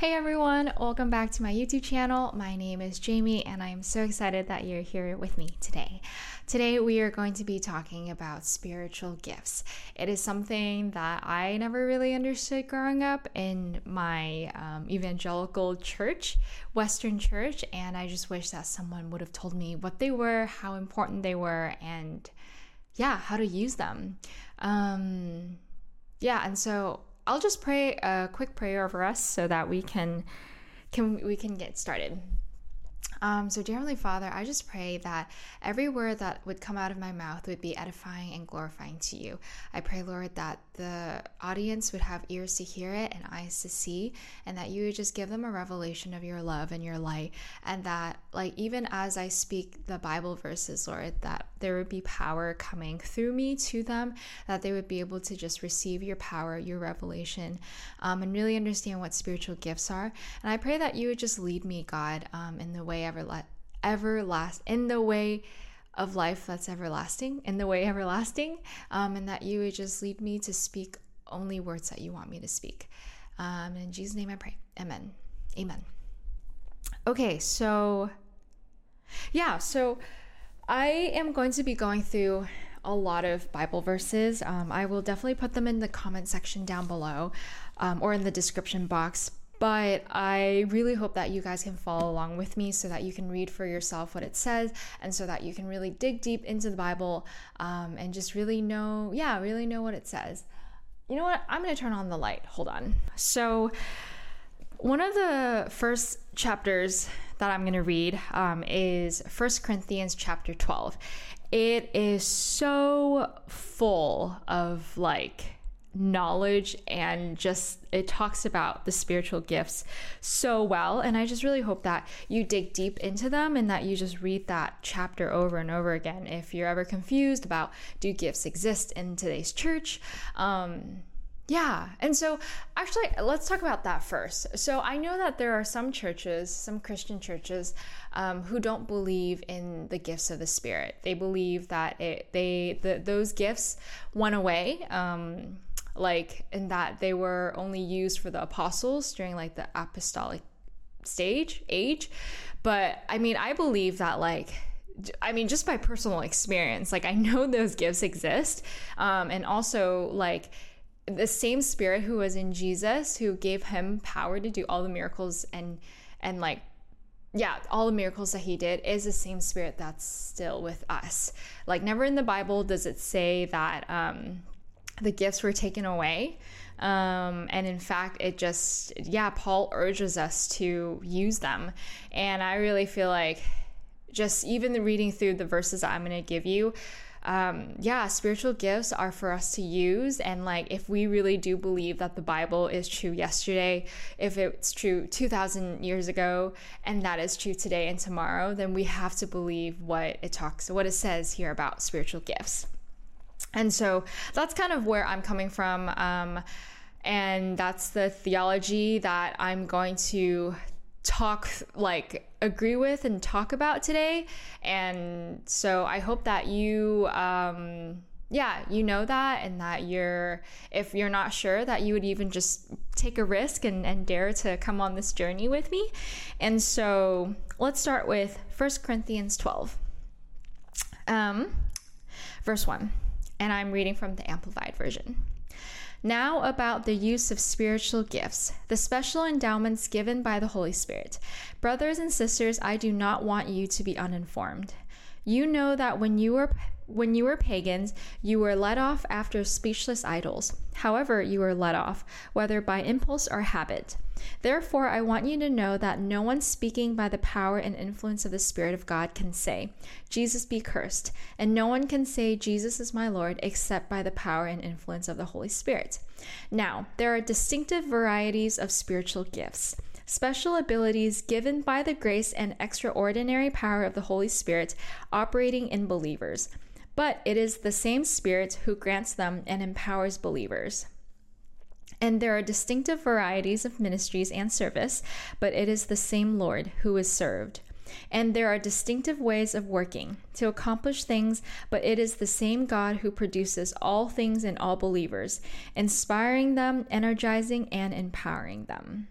Hey everyone, welcome back to my YouTube channel. My name is Jamie and I am so excited that you're here with me today. Today we are going to be talking about spiritual gifts. It is something that I never really understood growing up in my um, evangelical church, Western church, and I just wish that someone would have told me what they were, how important they were, and yeah, how to use them. Um, yeah, and so I'll just pray a quick prayer over us so that we can can we can get started. Um, so, dear Heavenly Father, I just pray that every word that would come out of my mouth would be edifying and glorifying to you. I pray, Lord, that the audience would have ears to hear it and eyes to see, and that you would just give them a revelation of your love and your light. And that, like, even as I speak the Bible verses, Lord, that there would be power coming through me to them, that they would be able to just receive your power, your revelation, um, and really understand what spiritual gifts are. And I pray that you would just lead me, God, um, in the way ever everlast in the way of life that's everlasting, in the way everlasting, um, and that you would just lead me to speak only words that you want me to speak. Um, in Jesus' name I pray. Amen. Amen. Okay, so yeah, so I am going to be going through a lot of Bible verses. Um, I will definitely put them in the comment section down below um, or in the description box. But I really hope that you guys can follow along with me so that you can read for yourself what it says and so that you can really dig deep into the Bible um, and just really know, yeah, really know what it says. You know what? I'm going to turn on the light. Hold on. So, one of the first chapters that I'm going to read um, is First Corinthians chapter 12. It is so full of like knowledge and just it talks about the spiritual gifts so well and i just really hope that you dig deep into them and that you just read that chapter over and over again if you're ever confused about do gifts exist in today's church um, yeah. And so, actually, let's talk about that first. So, I know that there are some churches, some Christian churches, um, who don't believe in the gifts of the Spirit. They believe that it, they the, those gifts went away. Um, like in that they were only used for the apostles during like the apostolic stage age but i mean i believe that like I mean, just by personal experience, like I know those gifts exist. Um, and also, like, the same spirit who was in Jesus, who gave him power to do all the miracles and, and like, yeah, all the miracles that he did is the same spirit that's still with us. Like, never in the Bible does it say that, um, the gifts were taken away. Um, and in fact, it just, yeah, Paul urges us to use them. And I really feel like just even the reading through the verses I'm going to give you, um, yeah, spiritual gifts are for us to use. And like, if we really do believe that the Bible is true yesterday, if it's true 2,000 years ago, and that is true today and tomorrow, then we have to believe what it talks, what it says here about spiritual gifts. And so that's kind of where I'm coming from. Um, and that's the theology that I'm going to talk, like, agree with and talk about today. And so I hope that you, um, yeah, you know that, and that you're, if you're not sure, that you would even just take a risk and, and dare to come on this journey with me. And so let's start with 1 Corinthians 12. Um, verse 1 and I'm reading from the Amplified Version. Now, about the use of spiritual gifts, the special endowments given by the Holy Spirit. Brothers and sisters, I do not want you to be uninformed. You know that when you were when you were pagans, you were led off after speechless idols. However, you were led off, whether by impulse or habit. Therefore, I want you to know that no one speaking by the power and influence of the Spirit of God can say, Jesus be cursed, and no one can say, Jesus is my Lord, except by the power and influence of the Holy Spirit. Now, there are distinctive varieties of spiritual gifts special abilities given by the grace and extraordinary power of the Holy Spirit operating in believers. But it is the same Spirit who grants them and empowers believers. And there are distinctive varieties of ministries and service, but it is the same Lord who is served. And there are distinctive ways of working to accomplish things, but it is the same God who produces all things in all believers, inspiring them, energizing, and empowering them.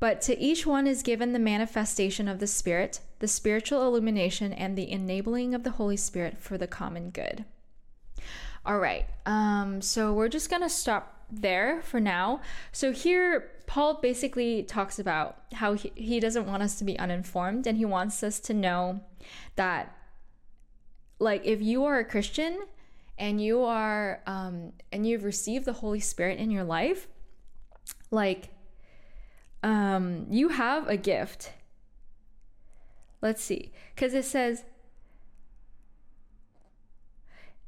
But to each one is given the manifestation of the Spirit, the spiritual illumination, and the enabling of the Holy Spirit for the common good. All right, um, so we're just gonna stop there for now. So here, Paul basically talks about how he, he doesn't want us to be uninformed and he wants us to know that, like, if you are a Christian and you are, um, and you've received the Holy Spirit in your life, like, um, you have a gift. Let's see, because it says,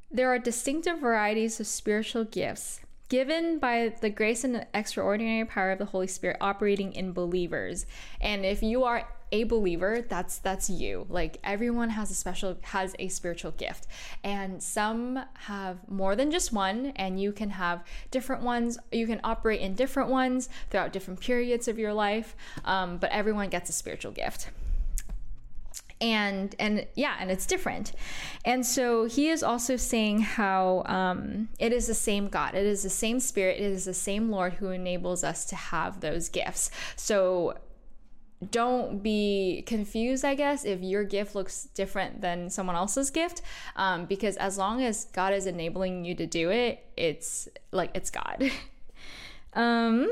there are distinctive varieties of spiritual gifts given by the grace and extraordinary power of the Holy Spirit operating in believers. And if you are a believer, that's that's you. Like everyone has a special has a spiritual gift. And some have more than just one and you can have different ones. You can operate in different ones throughout different periods of your life. Um, but everyone gets a spiritual gift and and yeah and it's different and so he is also saying how um, it is the same god it is the same spirit it is the same lord who enables us to have those gifts so don't be confused, I guess, if your gift looks different than someone else's gift, um, because as long as God is enabling you to do it, it's like it's God. um,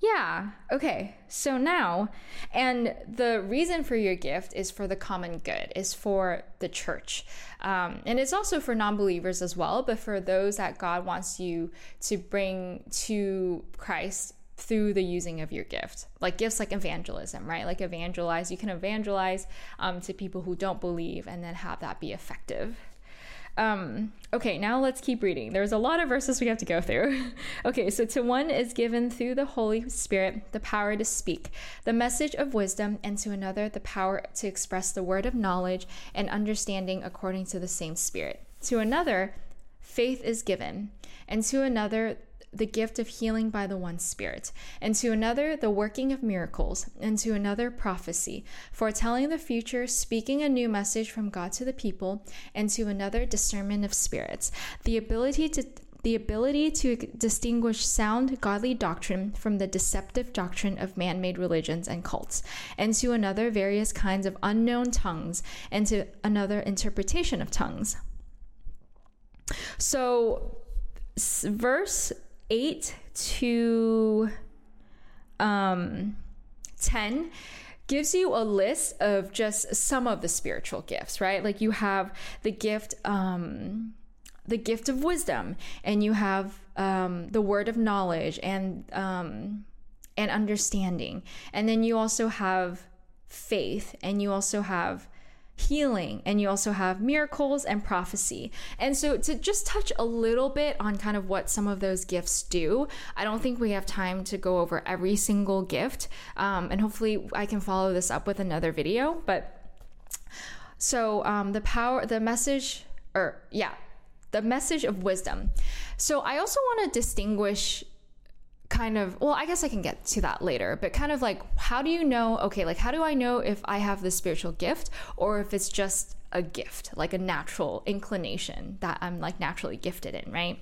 yeah. Okay. So now, and the reason for your gift is for the common good, is for the church. Um, and it's also for non believers as well, but for those that God wants you to bring to Christ through the using of your gift like gifts like evangelism right like evangelize you can evangelize um, to people who don't believe and then have that be effective um, okay, now let's keep reading. There's a lot of verses we have to go through. okay, so to one is given through the Holy Spirit the power to speak, the message of wisdom, and to another the power to express the word of knowledge and understanding according to the same Spirit. To another, faith is given, and to another, the gift of healing by the one Spirit, and to another, the working of miracles, and to another, prophecy, foretelling the future, speaking a new message from God to the people, and to another, discernment of spirits, the ability to the ability to distinguish sound godly doctrine from the deceptive doctrine of man made religions and cults, and to another, various kinds of unknown tongues, and to another, interpretation of tongues. So, verse 8 to um, 10 gives you a list of just some of the spiritual gifts, right? Like you have the gift, um, the gift of wisdom, and you have um, the word of knowledge and um, and understanding, and then you also have faith, and you also have healing and you also have miracles and prophecy. And so to just touch a little bit on kind of what some of those gifts do, I don't think we have time to go over every single gift. Um, and hopefully I can follow this up with another video. But so um, the power, the message, or yeah, the message of wisdom. So I also want to distinguish kind of well i guess i can get to that later but kind of like how do you know okay like how do i know if i have the spiritual gift or if it's just a gift like a natural inclination that i'm like naturally gifted in right?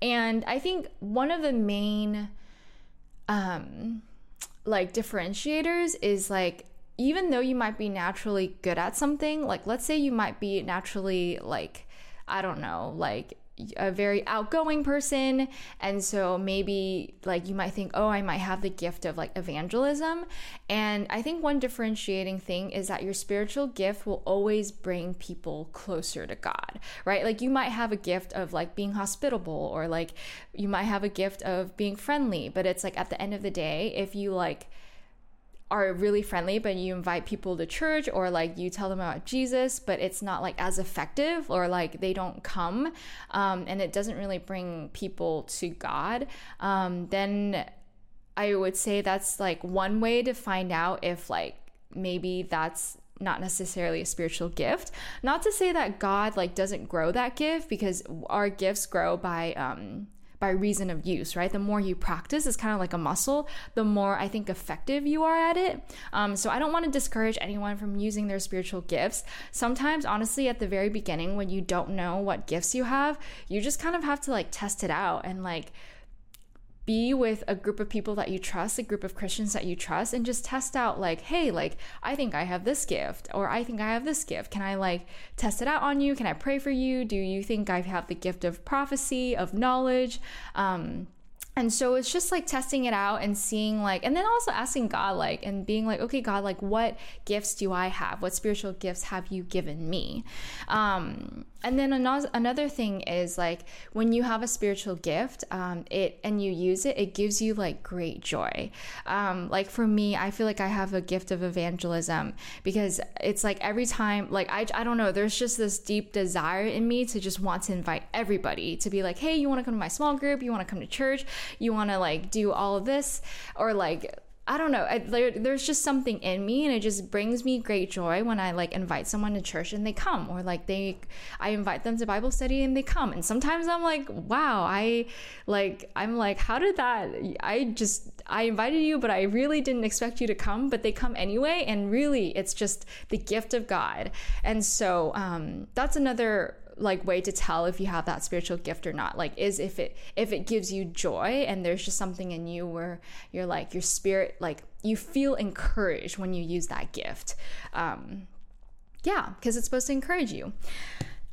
And i think one of the main um like differentiators is like even though you might be naturally good at something like let's say you might be naturally like i don't know like a very outgoing person. And so maybe like you might think oh i might have the gift of like evangelism. And i think one differentiating thing is that your spiritual gift will always bring people closer to god right? Like you might have a gift of like being hospitable or like you might have a gift of being friendly. But it's like at the end of the day if you like are really friendly, but you invite people to church or like you tell them about Jesus, but it's not like as effective or like they don't come um, and it doesn't really bring people to God, um, then I would say that's like one way to find out if like maybe that's not necessarily a spiritual gift. Not to say that god like doesn't grow that gift because our gifts grow by um by reason of use, right? The more you practice, it's kind of like a muscle, the more I think effective you are at it. Um, so I don't want to discourage anyone from using their spiritual gifts. Sometimes, honestly, at the very beginning, when you don't know what gifts you have, you just kind of have to like test it out and like be with a group of people that you trust, a group of Christians that you trust, and just test out, like, hey, like, I think I have this gift, or I think I have this gift. Can I, like, test it out on you? Can I pray for you? Do you think I have the gift of prophecy, of knowledge? Um, and so it's just like testing it out and seeing like and then also asking god like and being like okay god like what gifts do i have what spiritual gifts have you given me um and then another thing is like when you have a spiritual gift um, it and you use it it gives you like great joy. Um, like for me i feel like i have a gift of evangelism because it's like every time like I, I don't know there's just this deep desire in me to just want to invite everybody to be like hey you want to come to my small group? You want to come to church? You want to like do all of this? Or like I don't know. I, there, there's just something in me, and it just brings me great joy when I like invite someone to church and they come, or like they, I invite them to Bible study and they come. And sometimes I'm like, wow, I like, I'm like, how did that? I just, I invited you, but I really didn't expect you to come, but they come anyway. And really, it's just the gift of God. And so um, that's another like way to tell if you have that spiritual gift or not. Like is if it if it gives you joy and there's just something in you where you're like your spirit like you feel encouraged when you use that gift. Um yeah because it's supposed to encourage you.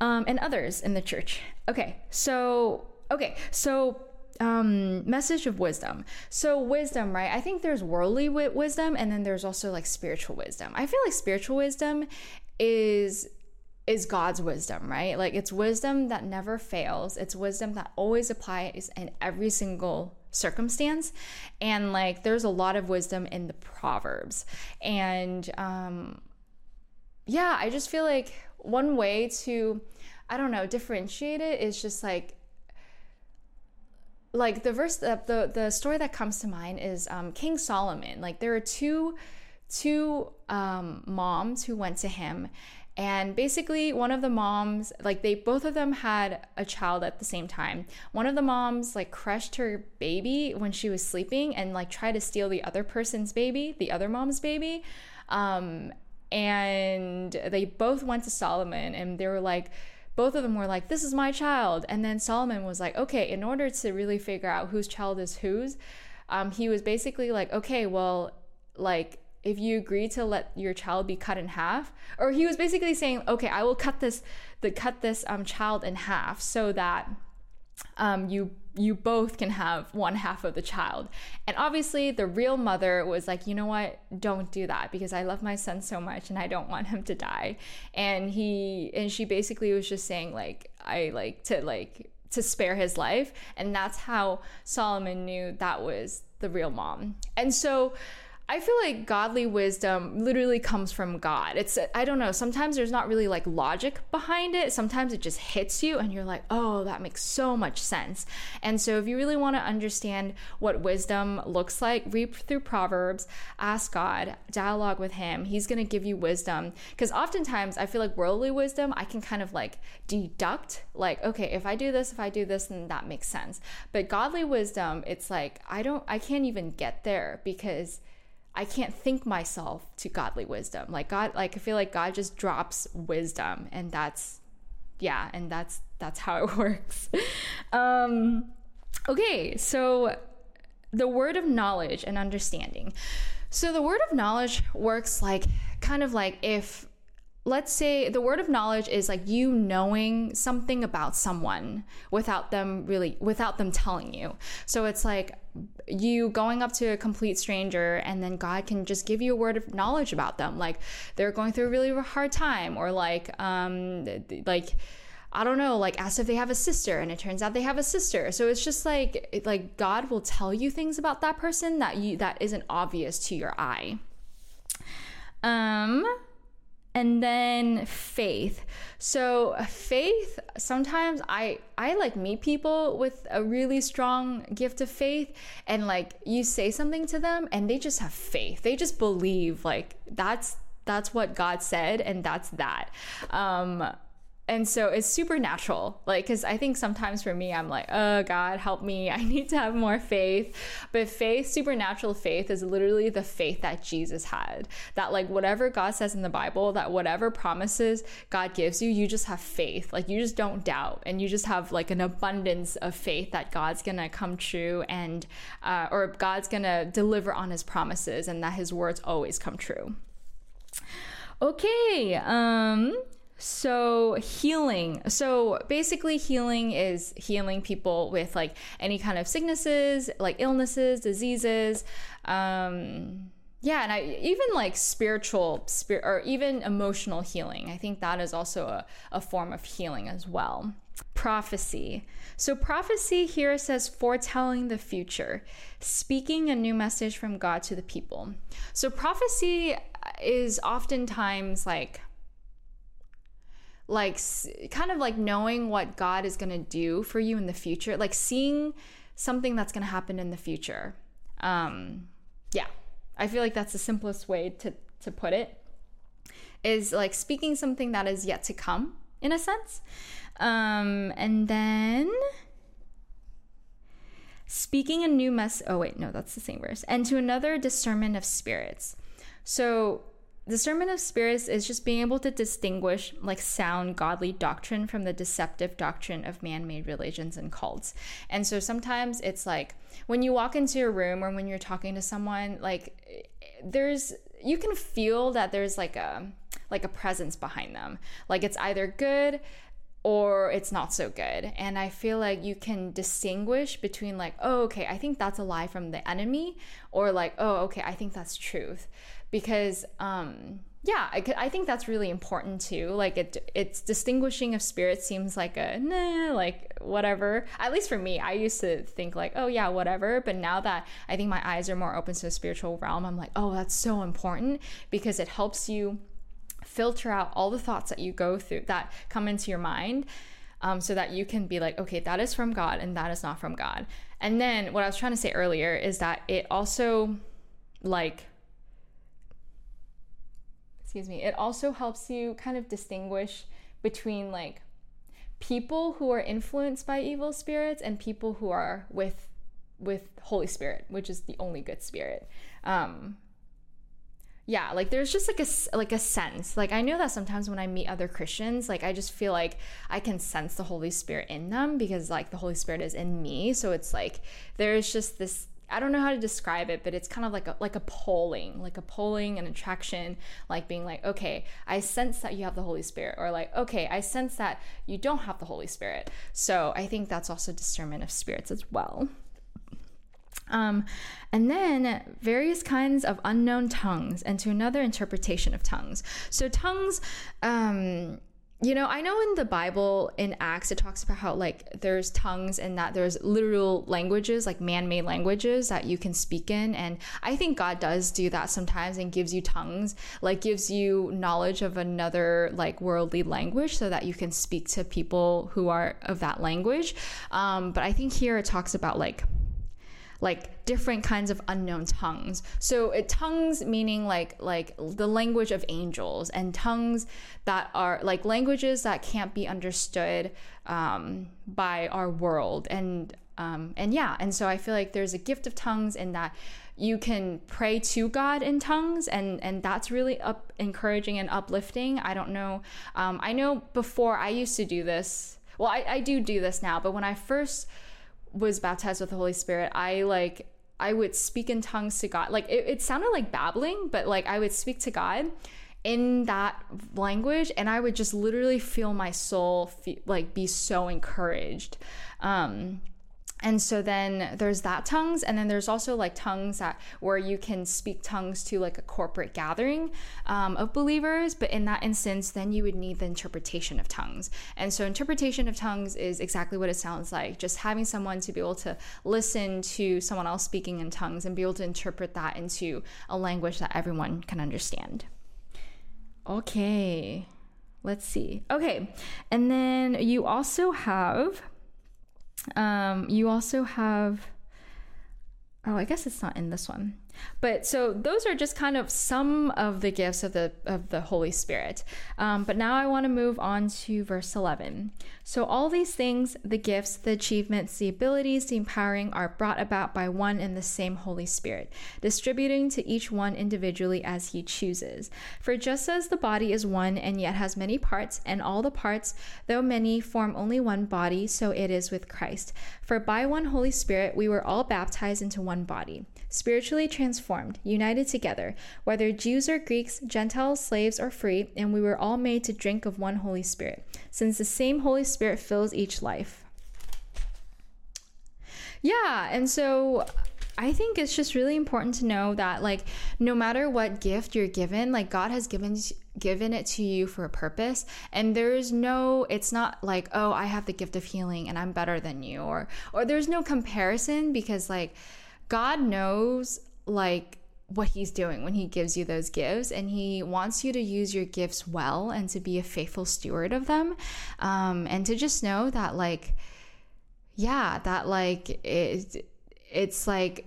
Um and others in the church. Okay so okay so um message of wisdom. So wisdom right? I think there's worldly wisdom and then there's also like spiritual wisdom. I feel like spiritual wisdom is is God's wisdom, right? Like it's wisdom that never fails. It's wisdom that always applies in every single circumstance. And like there's a lot of wisdom in the Proverbs. And um yeah, I just feel like one way to I don't know, differentiate it is just like like the verse the the, the story that comes to mind is um King Solomon. Like there are two two um moms who went to him and basically, one of the moms, like they both of them had a child at the same time. One of the moms, like, crushed her baby when she was sleeping and, like, tried to steal the other person's baby, the other mom's baby. Um, and they both went to Solomon and they were like, both of them were like, This is my child. And then Solomon was like, Okay, in order to really figure out whose child is whose, um, he was basically like, Okay, well, like, if you agree to let your child be cut in half or he was basically saying okay i will cut this the cut this um, child in half so that um, you you both can have one half of the child. And obviously the real mother was like you know what? Don't do that because i love my son so much and i don't want him to die. And he and she basically was just saying like i like to like to spare his life. And that's how solomon knew that was the real mom. And so I feel like godly wisdom literally comes from God. It's, I don't know, sometimes there's not really like logic behind it. Sometimes it just hits you and you're like, oh, that makes so much sense. And so if you really want to understand what wisdom looks like, read through Proverbs, ask God, dialogue with Him. He's going to give you wisdom. Because oftentimes I feel like worldly wisdom, I can kind of like deduct, like, okay, if I do this, if I do this, then that makes sense. But godly wisdom, it's like, I don't, I can't even get there because I can't think myself to godly wisdom. Like God, like I feel like God just drops wisdom, and that's yeah, and that's that's how it works. um, okay, so the word of knowledge and understanding. So the word of knowledge works like kind of like if let's say the word of knowledge is like you knowing something about someone without them really without them telling you so it's like you going up to a complete stranger and then god can just give you a word of knowledge about them like they're going through a really hard time or like um like I don't know, like ask if they have a sister, and it turns out they have a sister. So it's just like like God will tell you things about that person that you that isn't obvious to your eye. Um, and then faith. So faith sometimes i i like meet people with a really strong gift of faith and like you say something to them and they just have faith. They just believe like that's that's what god said and that's that. Um and so it's supernatural. Like because i think sometimes for me i'm like oh god help me. I need to have more faith. But faith supernatural faith is literally the faith that jesus had. That like whatever god says in the bible that whatever promises god gives you you just have faith. Like you just don't doubt. And you just have like an abundance of faith that god's gonna come true and uh, or god's gonna deliver on his promises and that his words always come true. Okay, um, so, healing. So, basically, healing is healing people with like any kind of sicknesses, like illnesses, diseases. Um, yeah, and I even like spiritual, spirit, or even emotional healing. I think that is also a, a form of healing as well. Prophecy. So, prophecy here says foretelling the future, speaking a new message from God to the people. So, prophecy is oftentimes like like kind of like knowing what God is going to do for you in the future, like seeing something that's going to happen in the future. Um, yeah, I feel like that's the simplest way to, to put it is like speaking something that is yet to come in a sense. Um, and then speaking a new mess. Oh, wait, no, that's the same verse. And to another discernment of spirits. So discernment of spirits is just being able to distinguish like sound godly doctrine from the deceptive doctrine of man-made religions and cults. And so sometimes it's like when you walk into a room or when you're talking to someone like there's you can feel that there's like a like a presence behind them. Like it's either good or it's not so good. And I feel like you can distinguish between, like, oh, okay, I think that's a lie from the enemy, or like, oh, okay, I think that's truth because um, yeah, I, I think that's really important too. Like it, it's distinguishing of spirits seems like a nah, like whatever. At least for me, I used to think like, oh yeah, whatever. But now that I think my eyes are more open to the spiritual realm, I'm like, oh, that's so important because it helps you filter out all the thoughts that you go through that come into your mind. Um, so that you can be like, okay, that is from God and that is not from God. And then what I was trying to say earlier is that it also like excuse me, it also helps you kind of distinguish between like people who are influenced by evil spirits and people who are with with Holy Spirit, which is the only good spirit. Um, yeah, like there's just like a like a sense. Like I know that sometimes when I meet other Christians, like I just feel like I can sense the Holy Spirit in them because like the Holy Spirit is in me. So it's like there's just this I don't know how to describe it, but it's kind of like a like a polling, like a polling and attraction, like being like, okay, I sense that you have the Holy Spirit, or like, okay, I sense that you don't have the Holy Spirit. So I think that's also discernment of spirits as well. Um, and then various kinds of unknown tongues, and to another interpretation of tongues. So tongues, um, you know, I know in the Bible in Acts it talks about how like there's tongues and that there's literal languages, like man-made languages that you can speak in and I think God does do that sometimes and gives you tongues, like gives you knowledge of another like worldly language so that you can speak to people who are of that language. Um, but I think here it talks about like like different kinds of unknown tongues. So it, tongues meaning like like the language of angels and tongues that are like languages that can't be understood um, by our world and um, and yeah and so I feel like there's a gift of tongues in that you can pray to God in tongues, and and that's really up encouraging and uplifting. I don't know. Um, I know before I used to do this. Well, I, I do do this now, but when I first was baptized with the Holy Spirit, I like I would speak in tongues to God. Like it, it sounded like babbling, but like I would speak to God in that language and I would just literally feel my soul fe- like be so encouraged. Um and so then there's that tongues and then there's also like tongues that where you can speak tongues to like a corporate gathering um, of believers but in that instance then you would need the interpretation of tongues. And so interpretation of tongues is exactly what it sounds like. Just having someone to be able to listen to someone else speaking in tongues and be able to interpret that into a language that everyone can understand. Okay let's see. Okay and then you also have um, you also have, oh, I guess it's not in this one. But so those are just kind of some of the gifts of the of the Holy Spirit. Um, but now I want to move on to verse 11. So all these things, the gifts, the achievements, the abilities, the empowering, are brought about by one and the same Holy Spirit, distributing to each one individually as He chooses. For just as the body is one and yet has many parts, and all the parts, though many, form only one body, so it is with Christ. For by one Holy Spirit we were all baptized into one body spiritually transformed, united together, whether Jews or Greeks, Gentiles, slaves, or free, and we were all made to drink of one Holy Spirit, since the same Holy Spirit fills each life. Yeah, and so I think it's just really important to know that like no matter what gift you're given, like God has given given it to you for a purpose and there's no it's not like oh I have the gift of healing and I'm better than you or or there's no comparison because like God knows like what he's doing when he gives you those gifts and he wants you to use your gifts well and to be a faithful steward of them um, and to just know that like yeah that like it, it's like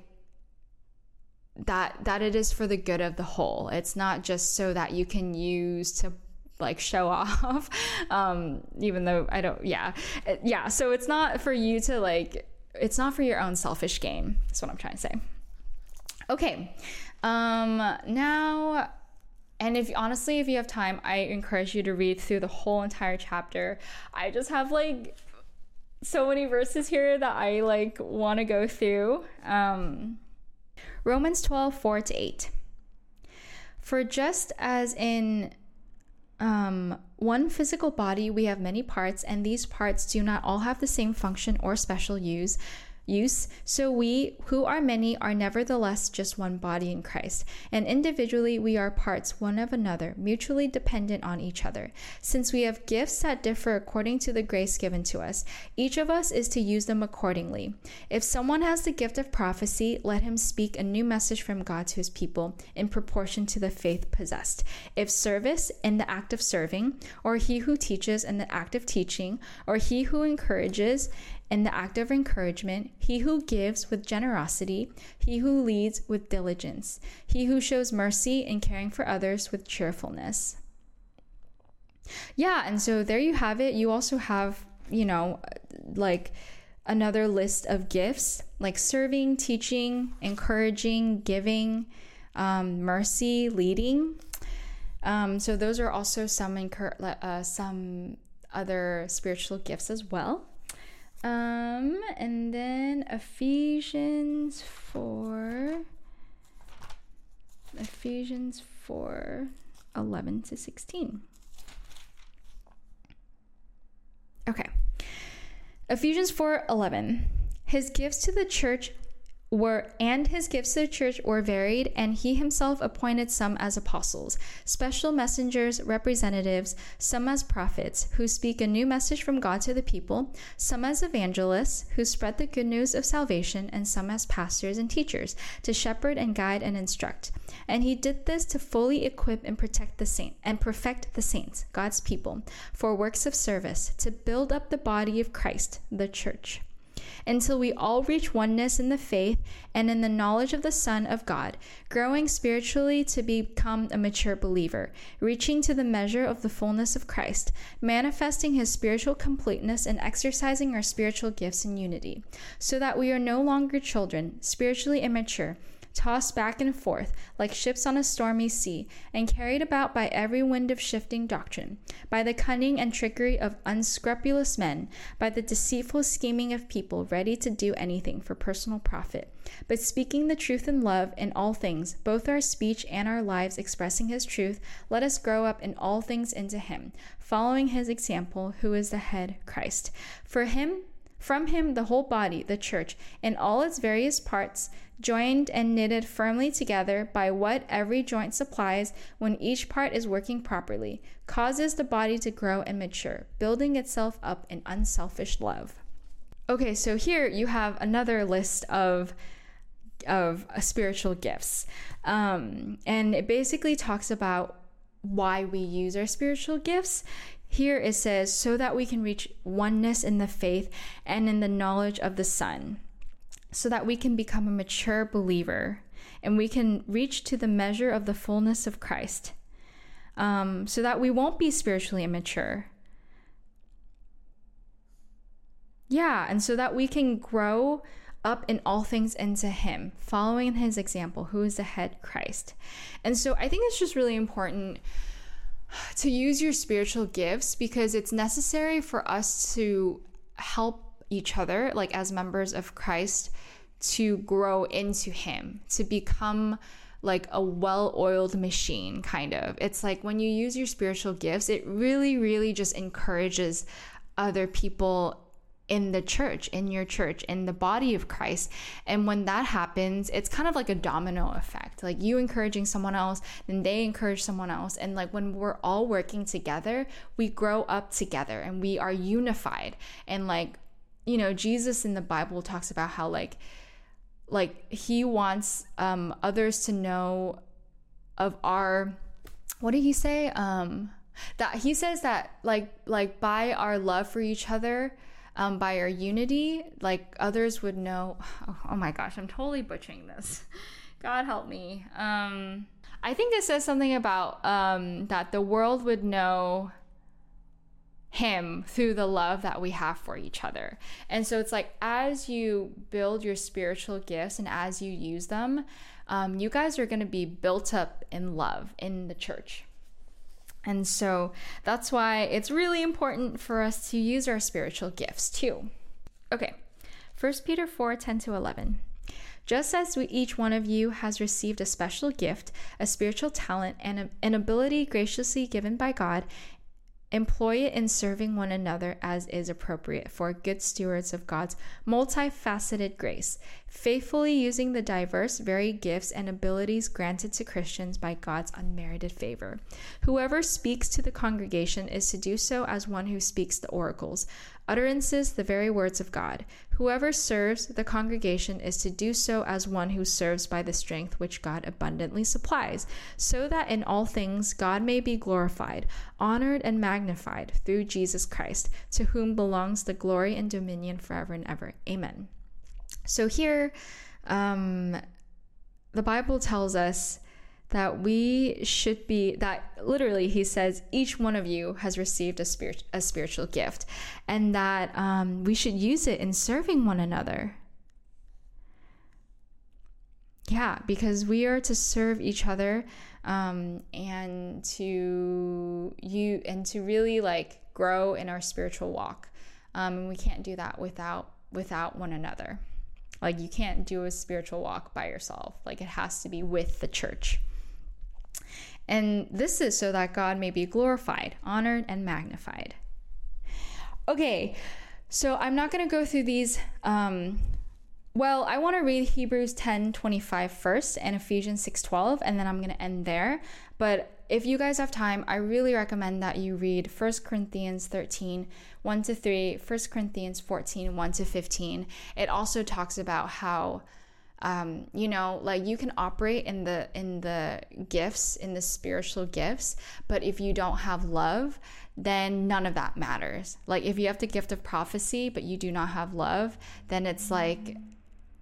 that that it is for the good of the whole. It's not just so that you can use to like show off um even though i don't yeah. Yeah so it's not for you to like it's not for your own selfish gain. That's what I'm trying to say. Okay. Um, now, and if honestly, if you have time, I encourage you to read through the whole entire chapter. I just have like so many verses here that I like want to go through. Um, Romans 12, 4 to 8. For just as in um, one physical body, we have many parts, and these parts do not all have the same function or special use use. So we, who are many, are nevertheless just one body in Christ. And individually we are parts one of another, mutually dependent on each other. Since we have gifts that differ according to the grace given to us, each of us is to use them accordingly. If someone has the gift of prophecy, let him speak a new message from God to his people in proportion to the faith possessed. If service in the act of serving, or he who teaches in the act of teaching, or he who encourages in the act of encouragement, he who gives with generosity, he who leads with diligence, he who shows mercy in caring for others with cheerfulness. Yeah, and so there you have it. You also have, you know, like another list of gifts like serving, teaching, encouraging, giving, um, mercy, leading. Um, so those are also some incur- uh, some other spiritual gifts as well. Um, and then Ephesians 4. Ephesians 4 11 to 16. Okay. Ephesians 4 11. His gifts to the church were and his gifts to the church were varied and he himself appointed some as apostles special messengers representatives some as prophets who speak a new message from god to the people some as evangelists who spread the good news of salvation and some as pastors and teachers to shepherd and guide and instruct. And he did this to fully equip and protect the saint and perfect the saints god's people for works of service to build up the body of christ the church until we all reach oneness in the faith and in the knowledge of the Son of God, growing spiritually to become a mature believer, reaching to the measure of the fullness of Christ, manifesting his spiritual completeness and exercising our spiritual gifts in unity, so that we are no longer children, spiritually immature tossed back and forth like ships on a stormy sea, and carried about by every wind of shifting doctrine, by the cunning and trickery of unscrupulous men, by the deceitful scheming of people ready to do anything for personal profit. But speaking the truth in love in all things, both our speech and our lives expressing His truth, let us grow up in all things into Him, following His example, who is the head, Christ. For Him, from him, the whole body, the church, in all its various parts, joined and knitted firmly together by what every joint supplies when each part is working properly, causes the body to grow and mature, building itself up in unselfish love. Okay, so here you have another list of of uh, spiritual gifts, um, and it basically talks about why we use our spiritual gifts. Here it says, so that we can reach oneness in the faith and in the knowledge of the Son so that we can become a mature believer and we can reach to the measure of the fullness of Christ um, so that we won't be spiritually immature. Yeah, and so that we can grow up in all things into Him, following His example, who is the head Christ. And so I think it's just really important to use your spiritual gifts because it's necessary for us to help each other, like as members of Christ, to grow into Him, to become like a well oiled machine, kind of. It's like when you use your spiritual gifts, it really, really just encourages other people in the church, in your church, in the body of Christ. And when that happens, it's kind of like a domino effect. Like you encouraging someone else, then they encourage someone else. And like when we're all working together, we grow up together and we are unified. And like, you know, Jesus in the Bible talks about how like like he wants um others to know of our what did he say? Um that he says that like like by our love for each other um, by our unity, like others would know. Oh, oh, my gosh, I'm totally butchering this. God help me. Um, I think it says something about um, that the world would know him through the love that we have for each other. And so it's like as you build your spiritual gifts and as you use them, um, you guys are going to be built up in love in the church. And so that's why it's really important for us to use our spiritual gifts too. Okay, 1 Peter 4 10 to 11. Just as we, each one of you has received a special gift, a spiritual talent, and an ability graciously given by God, Employ it in serving one another as is appropriate for good stewards of God's multifaceted grace, faithfully using the diverse, varied gifts and abilities granted to Christians by God's unmerited favor. Whoever speaks to the congregation is to do so as one who speaks the oracles, utterances the very words of God. Whoever serves the congregation is to do so as one who serves by the strength which God abundantly supplies, so that in all things God may be glorified, honored, and magnified through Jesus Christ, to whom belongs the glory and dominion forever and ever. Amen. So here, um, the Bible tells us that we should be that literally he says each one of you has received a spirit a spiritual gift and that um, we should use it in serving one another. Yeah because we are to serve each other um, and to you and to really like grow in our spiritual walk. Um, and we can't do that without without one another. Like you can't do a spiritual walk by yourself. Like it has to be with the church and this is so that God may be glorified, honored, and magnified. Okay, so I'm not going to go through these. Um, well, I want to read Hebrews 10 25 first and Ephesians 6 12, and then I'm going to end there. But if you guys have time, I really recommend that you read 1 Corinthians 13 1 to 3, 1 Corinthians 14 1 to 15. It also talks about how um, you know like you can operate in the in the gifts in the spiritual gifts but if you don't have love then none of that matters. Like if you have the gift of prophecy but you do not have love then it's like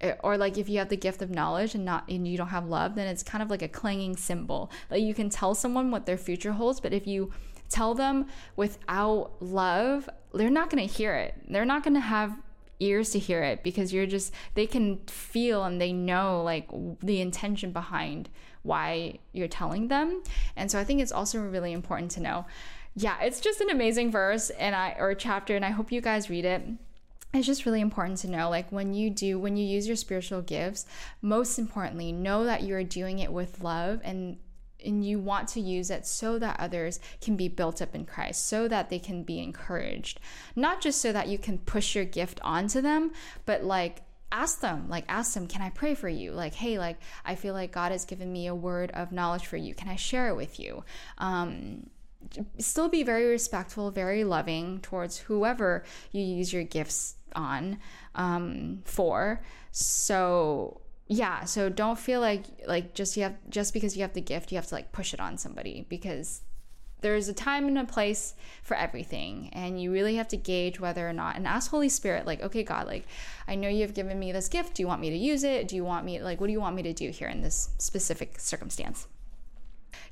eh, or like if you have the gift of knowledge and not and you don't have love then it's kind of like a clanging cymbal. Like you can tell someone what their future holds but if you tell them without love they're not going to hear it. They're not going to have ears to hear it because you're just they can feel and they know like the intention behind why you're telling them. And so i think it's also really important to know. Yeah it's just an amazing verse and i or chapter and i hope you guys read it. It's just really important to know like when you do when you use your spiritual gifts most importantly know that you're doing it with love and and you want to use it so that others can be built up in Christ, so that they can be encouraged. Not just so that you can push your gift onto them, but like ask them, like ask them, can I pray for you? Like, hey, like I feel like God has given me a word of knowledge for you. Can I share it with you? Um, still be very respectful, very loving towards whoever you use your gifts on um, for. So yeah so don't feel like like just you have just because you have the gift you have to like push it on somebody because there's a time and a place for everything and you really have to gauge whether or not and ask holy spirit like okay god like i know you've given me this gift. Do you want me to use it? Do you want me like what do you want me to do here in this specific circumstance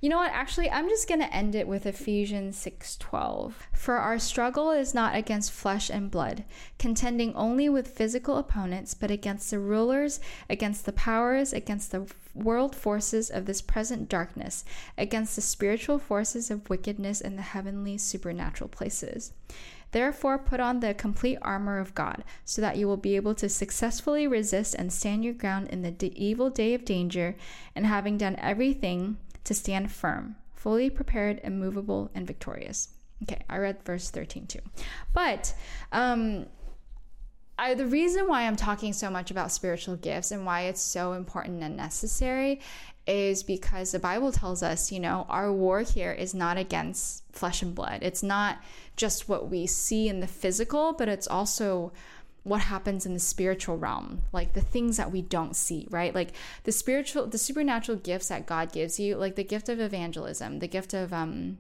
you know what? Actually, I'm just going to end it with Ephesians 6:12. For our struggle is not against flesh and blood, contending only with physical opponents, but against the rulers, against the powers, against the world forces of this present darkness, against the spiritual forces of wickedness in the heavenly supernatural places. Therefore, put on the complete armor of God, so that you will be able to successfully resist and stand your ground in the evil day of danger, and having done everything, to stand firm, fully prepared, immovable, and victorious. Okay, I read verse 13 too. But um, I, the reason why I'm talking so much about spiritual gifts and why it's so important and necessary is because the Bible tells us, you know, our war here is not against flesh and blood. It's not just what we see in the physical, but it's also what happens in the spiritual realm, like the things that we don't see, right? Like the spiritual, the supernatural gifts that God gives you, like the gift of evangelism, the gift of um,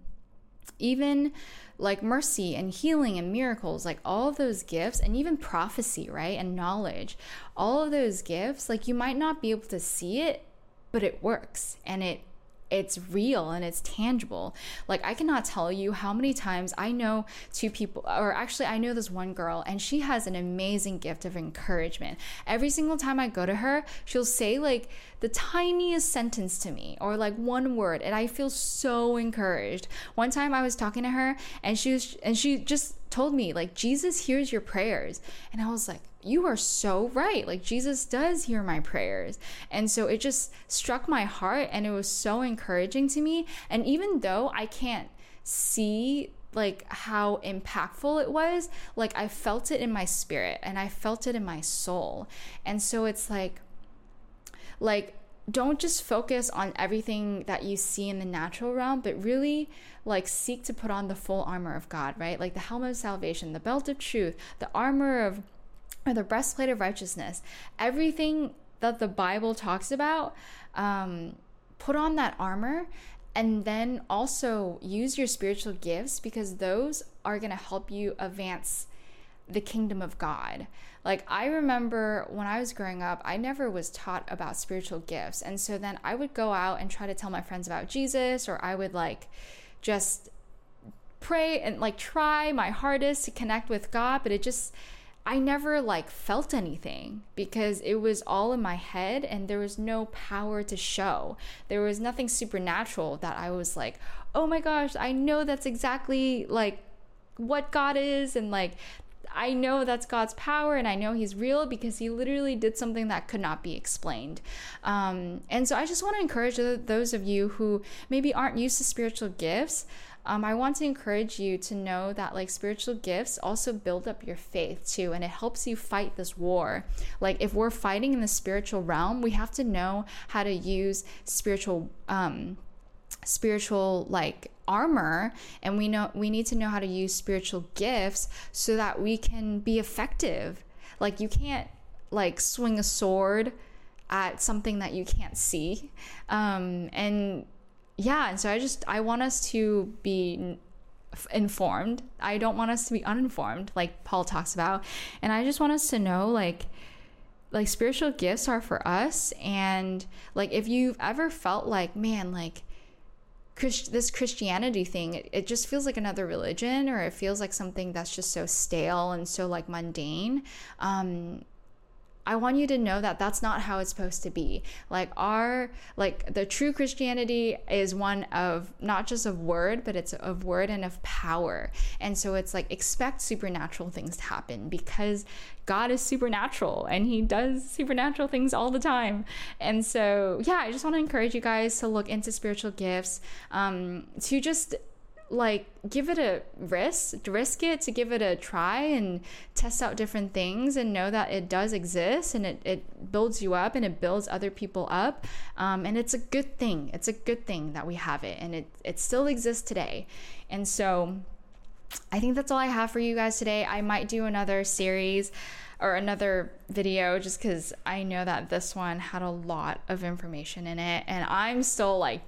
even like mercy and healing and miracles, like all of those gifts, and even prophecy, right? And knowledge, all of those gifts, like you might not be able to see it, but it works and it it's real and it's tangible. Like I cannot tell you how many times I know two people or actually I know this one girl and she has an amazing gift of encouragement. Every single time I go to her, she'll say like the tiniest sentence to me or like one word and I feel so encouraged. One time I was talking to her and she was and she just told me like Jesus hears your prayers and I was like you are so right. Like Jesus does hear my prayers. And so it just struck my heart and it was so encouraging to me. And even though I can't see like how impactful it was, like I felt it in my spirit and I felt it in my soul. And so it's like like don't just focus on everything that you see in the natural realm, but really like seek to put on the full armor of God, right? Like the helmet of salvation, the belt of truth, the armor of or the breastplate of righteousness. Everything that the Bible talks about, um, put on that armor and then also use your spiritual gifts because those are going to help you advance the kingdom of God. Like, I remember when I was growing up, I never was taught about spiritual gifts. And so then I would go out and try to tell my friends about Jesus, or I would like just pray and like try my hardest to connect with God, but it just, I never like felt anything because it was all in my head and there was no power to show. There was nothing supernatural that I was like, "Oh my gosh, I know that's exactly like what God is and like I know that's God's power and I know He's real because He literally did something that could not be explained. Um, and so I just want to encourage those of you who maybe aren't used to spiritual gifts um, I want to encourage you to know that like spiritual gifts also build up your faith too, and it helps you fight this war. Like if we're fighting in the spiritual realm, we have to know how to use spiritual um, spiritual like armor and we know we need to know how to use spiritual gifts so that we can be effective like you can't like swing a sword at something that you can't see um, and yeah, and so I just I want us to be informed. I don't want us to be uninformed like Paul talks about. And I just want us to know like like spiritual gifts are for us and like if you've ever felt like man like Christ- this Christianity thing, it, it, just feels like another religion, or it feels like something that's just so stale and so like mundane. Um, I want you to know that that's not how it's supposed to be. Like our like the true Christianity is one of not just of word, but it's of word and of power. And so it's like expect supernatural things to happen because God is supernatural and he does supernatural things all the time. And so yeah, I just want to encourage you guys to look into spiritual gifts, um, to just like give it a risk risk it to give it a try and test out different things and know that it does exist and it, it builds you up and it builds other people up. Um, and it's a good thing. It's a good thing that we have it and it, it still exists today. And so i think that's all i have for you guys today. I might do another series or another video just because i know that this one had a lot of information in it and i'm still like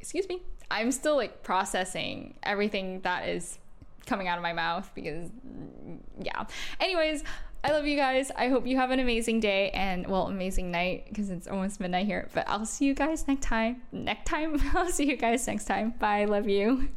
excuse me I'm still like processing everything that is coming out of my mouth because, yeah. Anyways, I love you guys. I hope you have an amazing day and, well, amazing night because it's almost midnight here. But I'll see you guys next time. Next time. I'll see you guys next time. Bye. Love you.